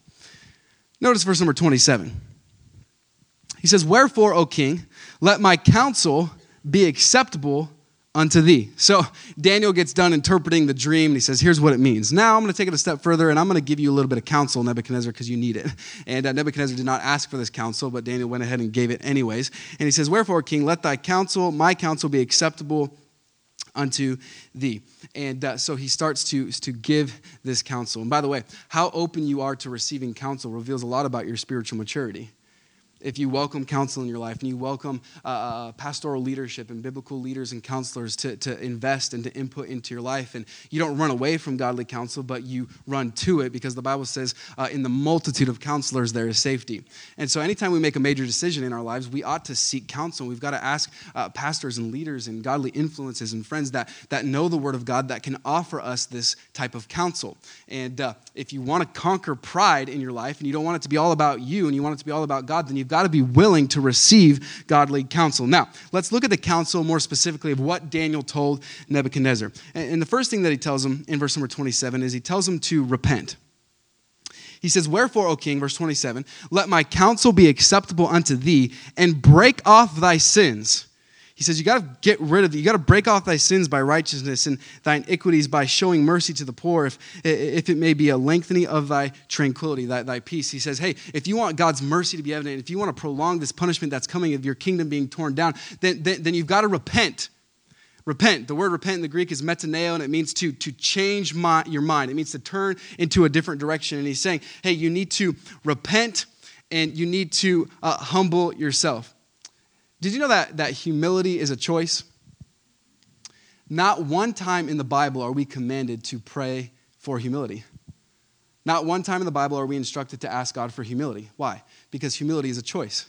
Notice verse number 27. He says, Wherefore, O king, let my counsel be acceptable unto thee. So Daniel gets done interpreting the dream and he says, Here's what it means. Now I'm going to take it a step further and I'm going to give you a little bit of counsel, Nebuchadnezzar, because you need it. And uh, Nebuchadnezzar did not ask for this counsel, but Daniel went ahead and gave it anyways. And he says, Wherefore, king, let thy counsel, my counsel, be acceptable unto thee. And uh, so he starts to, to give this counsel. And by the way, how open you are to receiving counsel reveals a lot about your spiritual maturity if you welcome counsel in your life and you welcome uh, uh, pastoral leadership and biblical leaders and counselors to, to invest and to input into your life, and you don't run away from godly counsel, but you run to it because the Bible says, uh, in the multitude of counselors, there is safety. And so, anytime we make a major decision in our lives, we ought to seek counsel. We've got to ask uh, pastors and leaders and godly influences and friends that, that know the Word of God that can offer us this type of counsel. And uh, if you want to conquer pride in your life and you don't want it to be all about you and you want it to be all about God, then you've got to be willing to receive godly counsel. Now, let's look at the counsel more specifically of what Daniel told Nebuchadnezzar. And the first thing that he tells him in verse number 27 is he tells him to repent. He says, Wherefore, O king, verse 27, let my counsel be acceptable unto thee, and break off thy sins he says, You got to get rid of, you got to break off thy sins by righteousness and thy iniquities by showing mercy to the poor, if, if it may be a lengthening of thy tranquility, thy, thy peace. He says, Hey, if you want God's mercy to be evident, if you want to prolong this punishment that's coming of your kingdom being torn down, then, then, then you've got to repent. Repent. The word repent in the Greek is metanoeo, and it means to, to change my, your mind. It means to turn into a different direction. And he's saying, hey, you need to repent and you need to uh, humble yourself. Did you know that, that humility is a choice? Not one time in the Bible are we commanded to pray for humility. Not one time in the Bible are we instructed to ask God for humility. Why? Because humility is a choice.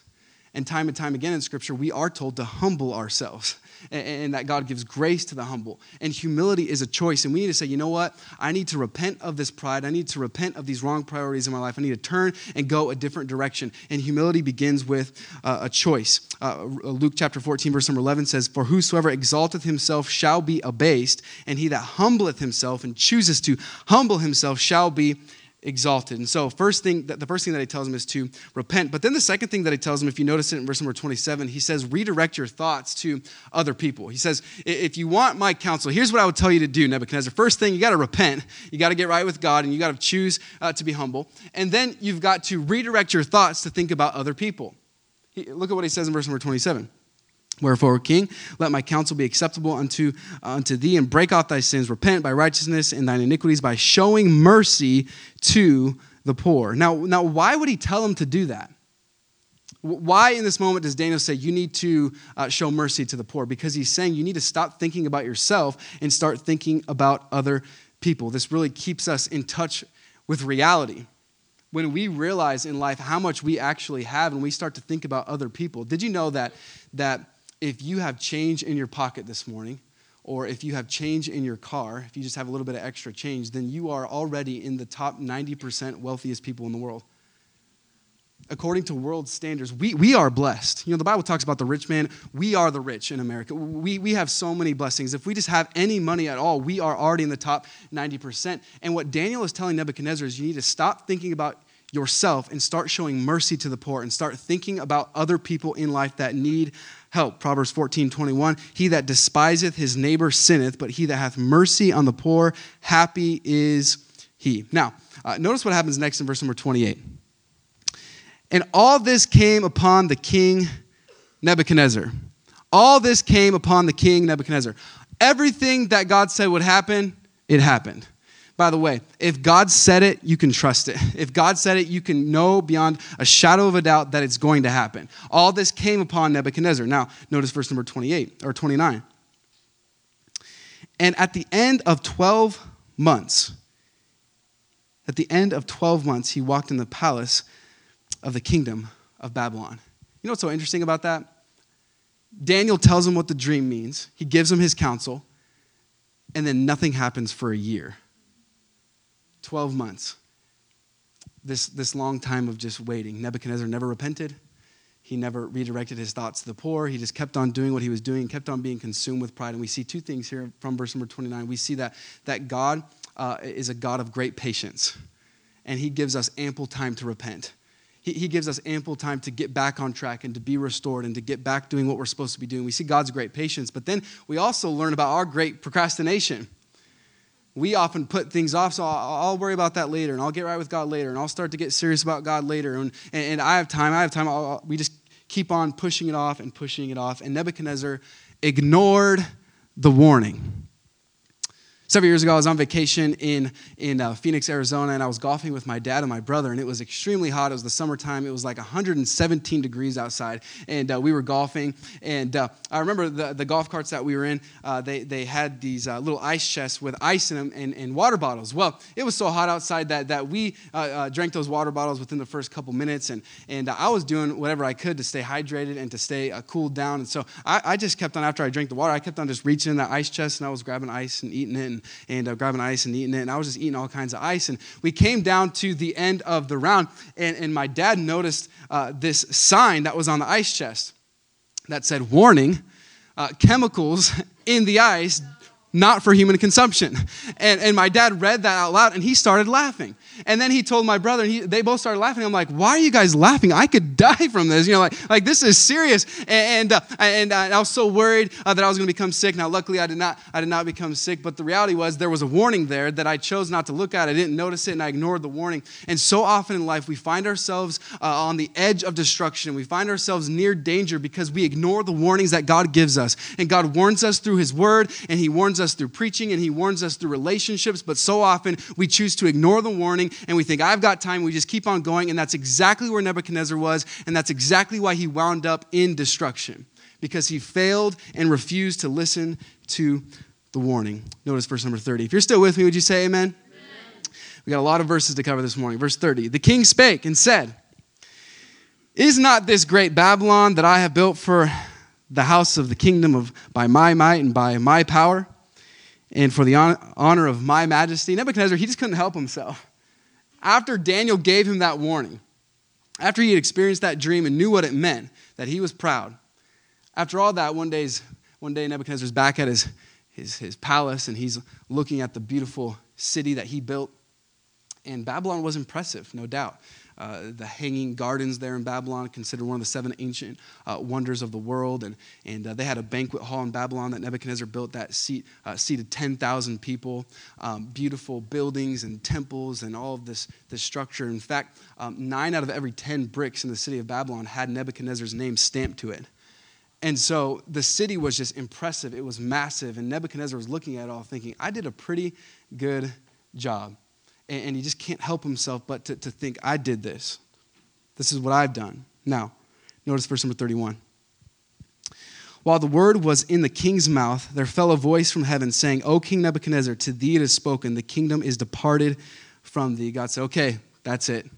And time and time again in Scripture, we are told to humble ourselves (laughs) and, that God gives grace to the humble. And humility is a choice. And we need to say, you know what? I need to repent of this pride. I need to repent of these wrong priorities in my life. I need to turn and go a different direction. And humility begins with uh, a choice. Uh, Luke chapter 14, verse number 11 says, For whosoever exalteth himself shall be abased, and he that humbleth himself and chooses to humble himself shall be exalted. And so, first thing the first thing that he tells him is to repent. But then the second thing that he tells him, if you notice it in verse number 27, he says, redirect your thoughts to other people. He says, if you want my counsel, here's what I would tell you to do, Nebuchadnezzar. First thing, you got to repent. You got to get right with God, and you got to choose uh, to be humble. And then you've got to redirect your thoughts to think about other people. He, look at what he says in verse number 27. Wherefore, King, let my counsel be acceptable unto, uh, unto thee, and break off thy sins. Repent by righteousness and thine iniquities by showing mercy to the poor. Now, now why would he tell him to do that? Why in this moment does Daniel say you need to uh, show mercy to the poor? Because he's saying you need to stop thinking about yourself and start thinking about other people. This really keeps us in touch with reality. When we realize in life how much we actually have and we start to think about other people. Did you know that, that if you have change in your pocket this morning, or if you have change in your car, if you just have a little bit of extra change, then you are already in the top 90% wealthiest people in the world. According to world standards, we, we are blessed. You know, the Bible talks about the rich man. We are the rich in America. We, we have so many blessings. If we just have any money at all, we are already in the top 90%. And what Daniel is telling Nebuchadnezzar is you need to stop thinking about yourself and start showing mercy to the poor and start thinking about other people in life that need help. Proverbs 14, 21. He that despiseth his neighbor sinneth, but he that hath mercy on the poor, happy is he. Now, uh, notice what happens next in verse number 28. And all this came upon the king Nebuchadnezzar. All this came upon the king Nebuchadnezzar. Everything that God said would happen, it happened. By the way, if God said it, you can trust it. If God said it, you can know beyond a shadow of a doubt that it's going to happen. All this came upon Nebuchadnezzar. Now, notice verse number 28 or 29. And at the end of 12 months, at the end of 12 months, he walked in the palace of the kingdom of Babylon. You know what's so interesting about that? Daniel tells him what the dream means, he gives him his counsel, and then nothing happens for a year. 12 months. This, this long time of just waiting. Nebuchadnezzar never repented. He never redirected his thoughts to the poor. He just kept on doing what he was doing, kept on being consumed with pride. And we see two things here from verse number 29. We see that, that God uh, is a God of great patience, and he gives us ample time to repent. He, he gives us ample time to get back on track and to be restored and to get back doing what we're supposed to be doing. We see God's great patience, but then we also learn about our great procrastination we often put things off, so I'll, worry about that later, and I'll get right with God later, and I'll start to get serious about God later, and, and, and I have time, I have time. I'll, we just keep on pushing it off and pushing it off. And Nebuchadnezzar ignored the warning. Several years ago, I was on vacation in, in uh, Phoenix, Arizona, and I was golfing with my dad and my brother, and it was extremely hot. It was the summertime. It was like 117 degrees outside, and uh, we were golfing. And uh, I remember the, the golf carts that we were in, uh, they, they had these uh, little ice chests with ice in them and, and water bottles. Well, it was so hot outside that, that we uh, drank those water bottles within the first couple minutes, and, and I was doing whatever I could to stay hydrated and to stay cooled down. And so I, I just kept on, after I drank the water, I kept on just reaching in that ice chest, and I was grabbing ice and eating it. And and uh, grabbing ice and eating it. And I was just eating all kinds of ice. And we came down to the end of the round, and, and my dad noticed uh, this sign that was on the ice chest that said, Warning, uh, chemicals (laughs) in the ice not for human consumption. And, and my dad read that out loud and he started laughing. And then he told my brother, and he, they both started laughing. I'm like, why are you guys laughing? I could (laughs) die from this. You know, like, like this is serious. And, and, uh, and, uh, I was so worried uh, that I was going to become sick. Now, luckily, I did, not, I did not become sick. But the reality was there was a warning there that I chose not to look at. I didn't notice it and I ignored the warning. And so often in life, we find ourselves uh, on the edge of destruction. We find ourselves near danger because we ignore the warnings that God gives us. And God warns us through His Word and He warns us through preaching and He warns us through relationships. But so often we choose to ignore the warning and we think, I've got time. We just keep on going. And that's exactly where Nebuchadnezzar was. And that's exactly why he wound up in destruction because he failed and refused to listen to the warning. Notice verse number 30. If you're still with me, would you say amen? amen? We got a lot of verses to cover this morning. Verse 30. The king spake and said, Is not this great Babylon that I have built for the house of the kingdom of by my might and by my power? And for the honor of my majesty. Nebuchadnezzar, he just couldn't help himself. After Daniel gave him that warning, after he had experienced that dream and knew what it meant, that he was proud, after all that, one, day's, one day Nebuchadnezzar's back at his, his, his palace and he's looking at the beautiful city that he built. And Babylon was impressive, no doubt. Uh, the hanging gardens there in Babylon, considered one of the seven ancient uh, wonders of the world. And, and uh, they had a banquet hall in Babylon that Nebuchadnezzar built that seat, uh, seated 10,000 people. Um, beautiful buildings and temples and all of this, this structure. In fact, um, nine out of every 10 bricks in the city of Babylon had Nebuchadnezzar's name stamped to it. And so the city was just impressive. It was massive. And Nebuchadnezzar was looking at it all thinking, I did a pretty good job and, he just can't help himself but to, to think, I did this. This is what I've done. Now, notice verse number 31. While the word was in the king's mouth, there fell a voice from heaven saying, O King Nebuchadnezzar, to thee it is spoken, the kingdom is departed from thee. God said, Okay, that's it.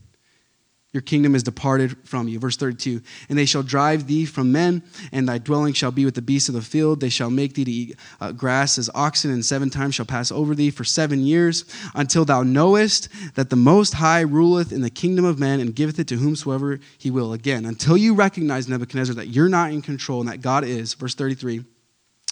Your kingdom is departed from you. Verse 32 And they shall drive thee from men, and thy dwelling shall be with the beasts of the field. They shall make thee to eat uh, grass as oxen, and seven times shall pass over thee for seven years, until thou knowest that the Most High ruleth in the kingdom of men and giveth it to whomsoever he will. Again, until you recognize, Nebuchadnezzar, that you're not in control and that God is. Verse 33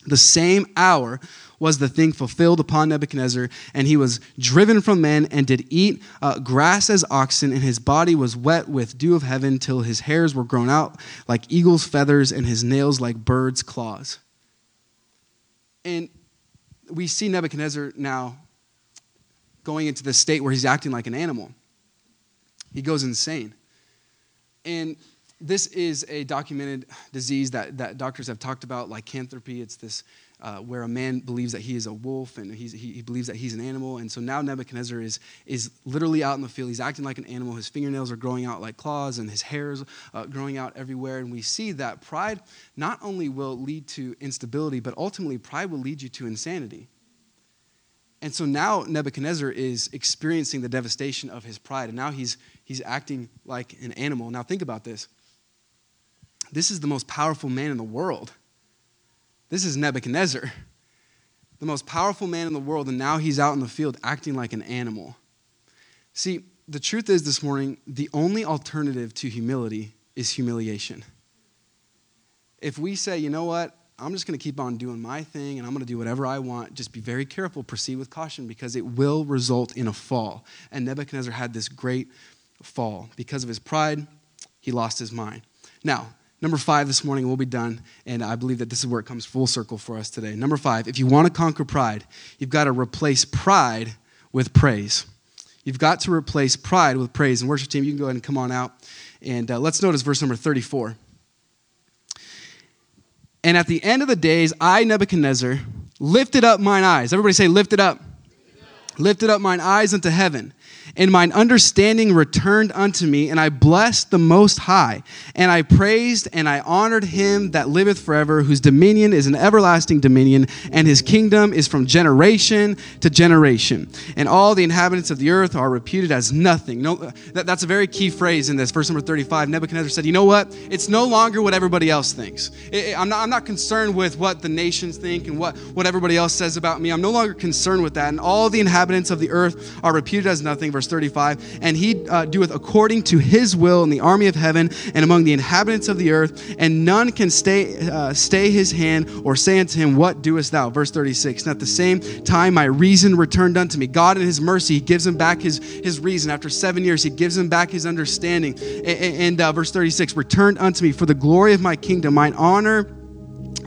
the same hour was the thing fulfilled upon Nebuchadnezzar, and he was driven from men and did eat uh, grass as oxen, and his body was wet with dew of heaven till his hairs were grown out like eagle's feathers and his nails like bird's claws. And we see Nebuchadnezzar now going into the state where he's acting like an animal. He goes insane. And this is a documented disease that, that doctors have talked about, lycanthropy. It's this uh, where a man believes that he is a wolf and he, he believes that he's an animal. And so now Nebuchadnezzar is, is literally out in the field. He's acting like an animal. His fingernails are growing out like claws and his hair is uh, growing out everywhere. And we see that pride not only will lead to instability, but ultimately pride will lead you to insanity. And so now Nebuchadnezzar is experiencing the devastation of his pride. And now he's, he's acting like an animal. Now think about this this is the most powerful man in the world. This is Nebuchadnezzar, the most powerful man in the world, and now he's out in the field acting like an animal. See, the truth is this morning, the only alternative to humility is humiliation. If we say, you know what, I'm just going to keep on doing my thing and I'm going to do whatever I want. Just be very careful, proceed with caution because it will result in a fall. And Nebuchadnezzar had this great fall. Because of his pride, he lost his mind. Now, Number five this morning, we'll be done, and I believe that this is where it comes full circle for us today. Number five, if you want to conquer pride, you've got to replace pride with praise. You've got to replace pride with praise. And worship team, you can go ahead and come on out. And uh, let's notice verse number 34. And at the end of the days, I, Nebuchadnezzar, lifted up mine eyes. Everybody say, lifted up. lifted up mine eyes unto heaven and mine understanding returned unto me, and I blessed the Most High, and I praised and I honored him that liveth forever, whose dominion is an everlasting dominion, and his kingdom is from generation to generation. And all the inhabitants of the earth are reputed as nothing. No, that, that's a very key phrase in this. Verse number 35 Nebuchadnezzar said, You know what? It's no longer what everybody else thinks. It, it, I'm, not, I'm not concerned with what the nations think and what, what everybody else says about me. I'm no longer concerned with that. And all the inhabitants of the earth are reputed as nothing. Verse verse 35 and he uh, doeth according to his will in the army of heaven and among the inhabitants of the earth and none can stay uh, stay his hand or say unto him what doest thou verse 36 and at the same time my reason returned unto me. God in his mercy he gives him back his his reason. After seven years he gives him back his understanding. And, and uh, verse 36 returned unto me for the glory of my kingdom mine honor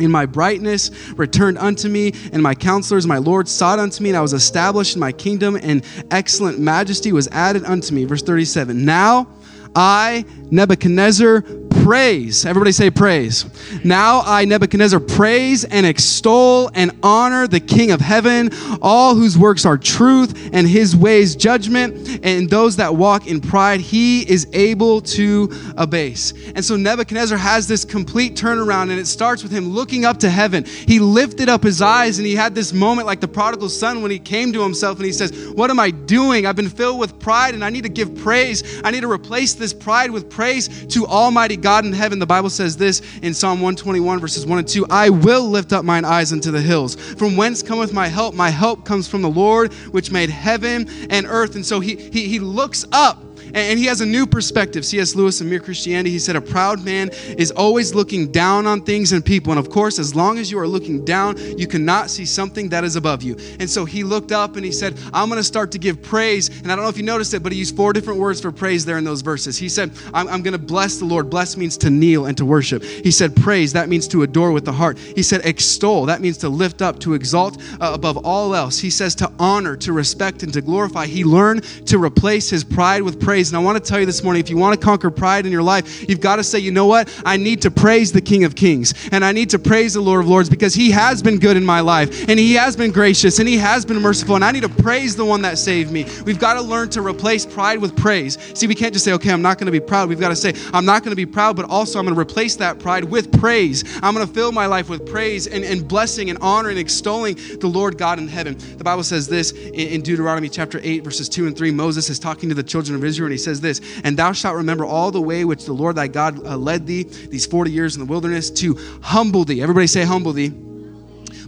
in my brightness returned unto me, and my counselors, my Lord, sought unto me, and I was established in my kingdom, and excellent majesty was added unto me. Verse 37 Now I, Nebuchadnezzar, praise. Everybody say praise. Now I, Nebuchadnezzar, praise and extol and honor the King of heaven, all whose works are truth and his ways judgment, and those that walk in pride, he is able to abase. And so Nebuchadnezzar has this complete turnaround, and it starts with him looking up to heaven. He lifted up his eyes, and he had this moment like the prodigal son when he came to himself and he says, What am I doing? I've been filled with pride, and I need to give praise. I need to replace this pride with praise to Almighty God in heaven. The Bible says this in Psalm 121, verses 1 and 2 I will lift up mine eyes unto the hills. From whence cometh my help? My help comes from the Lord, which made heaven and earth. And so he, he, he looks up and he has a new perspective. C.S. Lewis in Mere Christianity, he said, A proud man is always looking down on things and people. And of course, as long as you are looking down, you cannot see something that is above you. And so he looked up and he said, I'm going to start to give praise. And I don't know if you noticed it, but he used four different words for praise there in those verses. He said, I'm, I'm going to bless the Lord. Bless means to kneel and to worship. He said, Praise, that means to adore with the heart. He said, Extol, that means to lift up, to exalt uh, above all else. He says, To honor, to respect, and to glorify. He learned to replace his pride with praise. And I want to tell you this morning if you want to conquer pride in your life, you've got to say, you know what? I need to praise the King of Kings and I need to praise the Lord of Lords because he has been good in my life and he has been gracious and he has been merciful. And I need to praise the one that saved me. We've got to learn to replace pride with praise. See, we can't just say, okay, I'm not going to be proud. We've got to say, I'm not going to be proud, but also I'm going to replace that pride with praise. I'm going to fill my life with praise and, and blessing and honor and extolling the Lord God in heaven. The Bible says this in, in Deuteronomy chapter 8, verses 2 and 3. Moses is talking to the children of Israel and he says this, and thou shalt remember all the way which the Lord thy God uh, led thee these 40 years in the wilderness to humble thee. Everybody say, humble thee.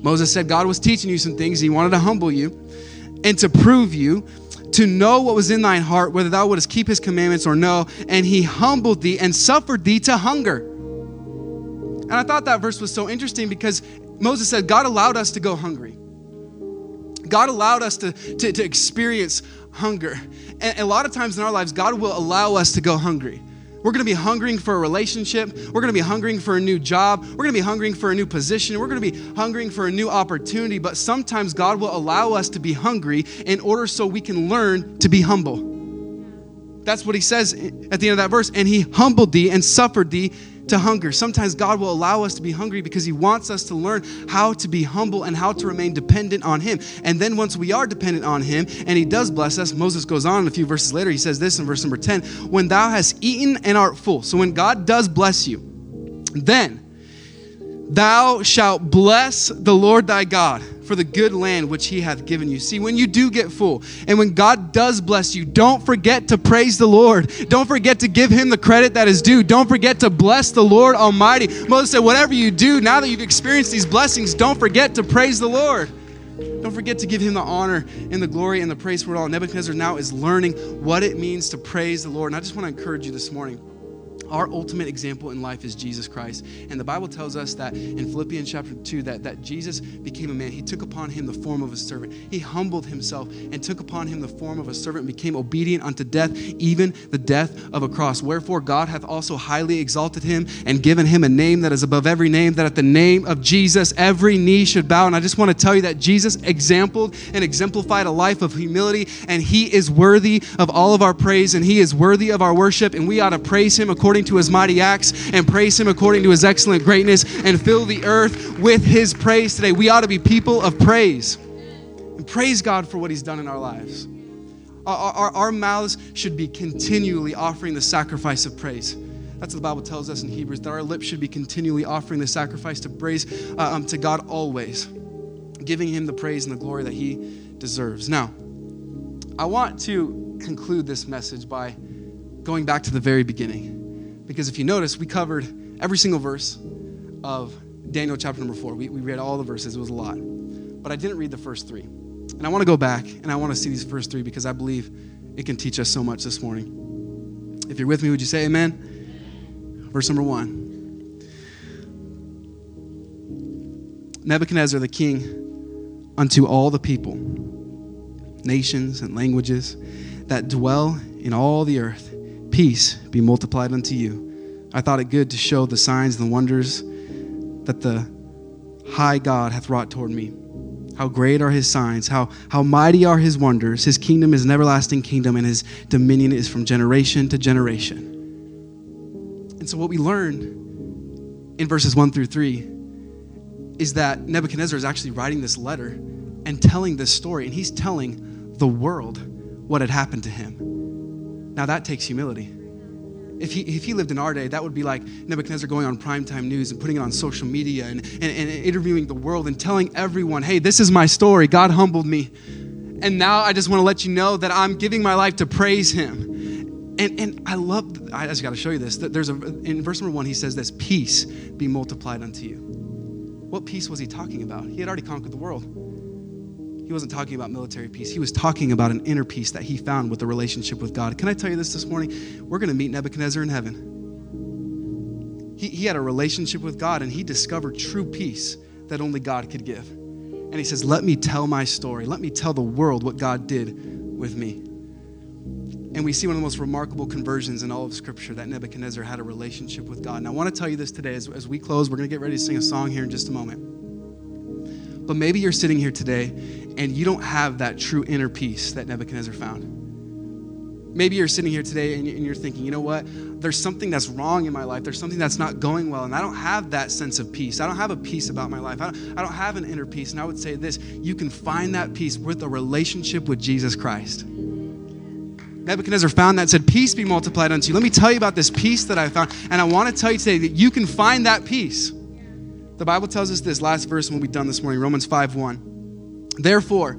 Moses said God was teaching you some things. He wanted to humble you and to prove you to know what was in thine heart, whether thou wouldst keep his commandments or no. And he humbled thee and suffered thee to hunger. And I thought that verse was so interesting because Moses said God allowed us to go hungry. God allowed us to, to, to experience hunger. And a lot of times in our lives, God will allow us to go hungry. We're going to be hungering for a relationship. We're going to be hungering for a new job. We're going to be hungering for a new position. We're going to be hungering for a new opportunity. But sometimes God will allow us to be hungry in order so we can learn to be humble. That's what he says at the end of that verse. And he humbled thee and suffered thee to hunger. Sometimes God will allow us to be hungry because He wants us to learn how to be humble and how to remain dependent on Him. And then once we are dependent on Him and He does bless us, Moses goes on a few verses later. He says this in verse number 10 When thou hast eaten and art full. So when God does bless you, then thou shalt bless the Lord thy God for the good land which he hath given you. See, when you do get full and when God does bless you, don't forget to praise the Lord. Don't forget to give him the credit that is due. Don't forget to bless the Lord Almighty. Moses said, whatever you do, now that you've experienced these blessings, don't forget to praise the Lord. Don't forget to give him the honor and the glory and the praise for it all. Nebuchadnezzar now is learning what it means to praise the Lord. And I just want to encourage you this morning our ultimate example in life is Jesus Christ. And the Bible tells us that in Philippians chapter 2 that, that Jesus became a man. He took upon him the form of a servant. He humbled himself and took upon him the form of a servant and became obedient unto death, even the death of a cross. Wherefore God hath also highly exalted him and given him a name that is above every name, that at the name of Jesus every knee should bow. And I just want to tell you that Jesus exampled and exemplified a life of humility, and he is worthy of all of our praise, and he is worthy of our worship, and we ought to praise him according according to his mighty acts and praise him according to his excellent greatness and fill the earth with his praise today. We ought to be people of praise. And praise God for what He's done in our lives. Our, our, our mouths should be continually offering the sacrifice of praise. That's what the Bible tells us in Hebrews that our lips should be continually offering the sacrifice to praise uh, um, to God always, giving Him the praise and the glory that He deserves. Now, I want to conclude this message by going back to the very beginning. Because if you notice, we covered every single verse of Daniel chapter number four. We, we read all the verses, it was a lot. But I didn't read the first three. And I want to go back and I want to see these first three because I believe it can teach us so much this morning. If you're with me, would you say amen? Verse number one Nebuchadnezzar the king unto all the people, nations, and languages that dwell in all the earth, peace be multiplied unto you. I thought it good to show the signs and the wonders that the high God hath wrought toward me. How great are his signs, how, how mighty are his wonders. His kingdom is an everlasting kingdom, and his dominion is from generation to generation. And so, what we learn in verses 1 through 3 is that Nebuchadnezzar is actually writing this letter and telling this story, and he's telling the world what had happened to him. Now, that takes humility. If he, if he lived in our day, that would be like Nebuchadnezzar going on primetime news and putting it on social media and, and, and interviewing the world and telling everyone, hey, this is my story. God humbled me. And now I just want to let you know that I'm giving my life to praise him. And, and I love, I just got to show you this. There's a, in verse number one, he says this peace be multiplied unto you. What peace was he talking about? He had already conquered the world. He wasn't talking about military peace. He was talking about an inner peace that he found with the relationship with God. Can I tell you this this morning? We're going to meet Nebuchadnezzar in heaven. He, he had a relationship with God and he discovered true peace that only God could give. And he says, Let me tell my story. Let me tell the world what God did with me. And we see one of the most remarkable conversions in all of Scripture that Nebuchadnezzar had a relationship with God. And I want to tell you this today as, as we close. We're going to get ready to sing a song here in just a moment. But maybe you're sitting here today and you don't have that true inner peace that Nebuchadnezzar found. Maybe you're sitting here today and you're thinking, you know what? There's something that's wrong in my life. There's something that's not going well, and I don't have that sense of peace. I don't have a peace about my life. I don't, I don't have an inner peace. And I would say this you can find that peace with a relationship with Jesus Christ. Nebuchadnezzar found that said, Peace be multiplied unto you. Let me tell you about this peace that I found. And I want to tell you today that you can find that peace. The Bible tells us this last verse when we done this morning, Romans 5 1. Therefore,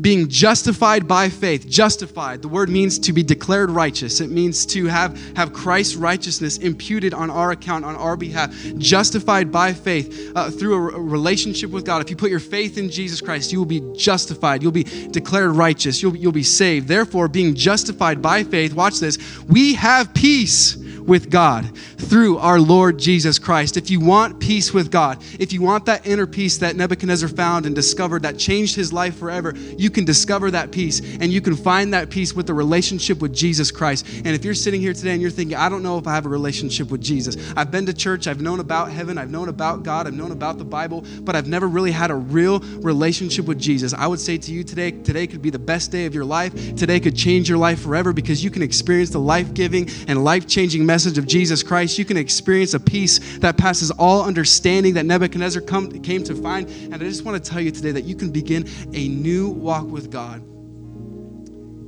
being justified by faith, justified, the word means to be declared righteous. It means to have, have Christ's righteousness imputed on our account, on our behalf. Justified by faith uh, through a, a relationship with God. If you put your faith in Jesus Christ, you will be justified. You'll be declared righteous. You'll, you'll be saved. Therefore, being justified by faith, watch this, we have peace with God through our Lord Jesus Christ. If you want peace with God, if you want that inner peace that Nebuchadnezzar found and discovered that changed his life forever, you can discover that peace and you can find that peace with the relationship with Jesus Christ. And if you're sitting here today and you're thinking, I don't know if I have a relationship with Jesus, I've been to church, I've known about heaven, I've known about God, I've known about the Bible, but I've never really had a real relationship with Jesus. I would say to you today, today could be the best day of your life. Today could change your life forever because you can experience the life giving and life changing message message of Jesus Christ, you can experience a peace that passes all understanding that Nebuchadnezzar come, came to find. And I just want to tell you today that you can begin a new walk with God.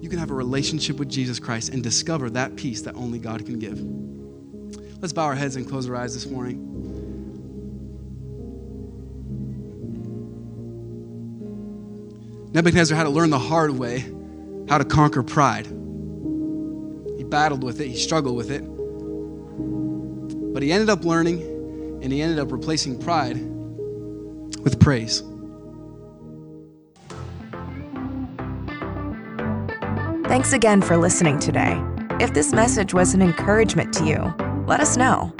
You can have a relationship with Jesus Christ and discover that peace that only God can give. Let's bow our heads and close our eyes this morning. Nebuchadnezzar had to learn the hard way how to conquer pride. He battled with it, he struggled with it. But he ended up learning and he ended up replacing pride with praise. Thanks again for listening today. If this message was an encouragement to you, let us know.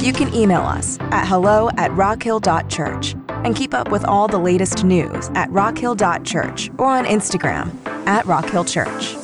You can email us at hello at rockhill.church and keep up with all the latest news at rockhill.church or on Instagram at rockhillchurch.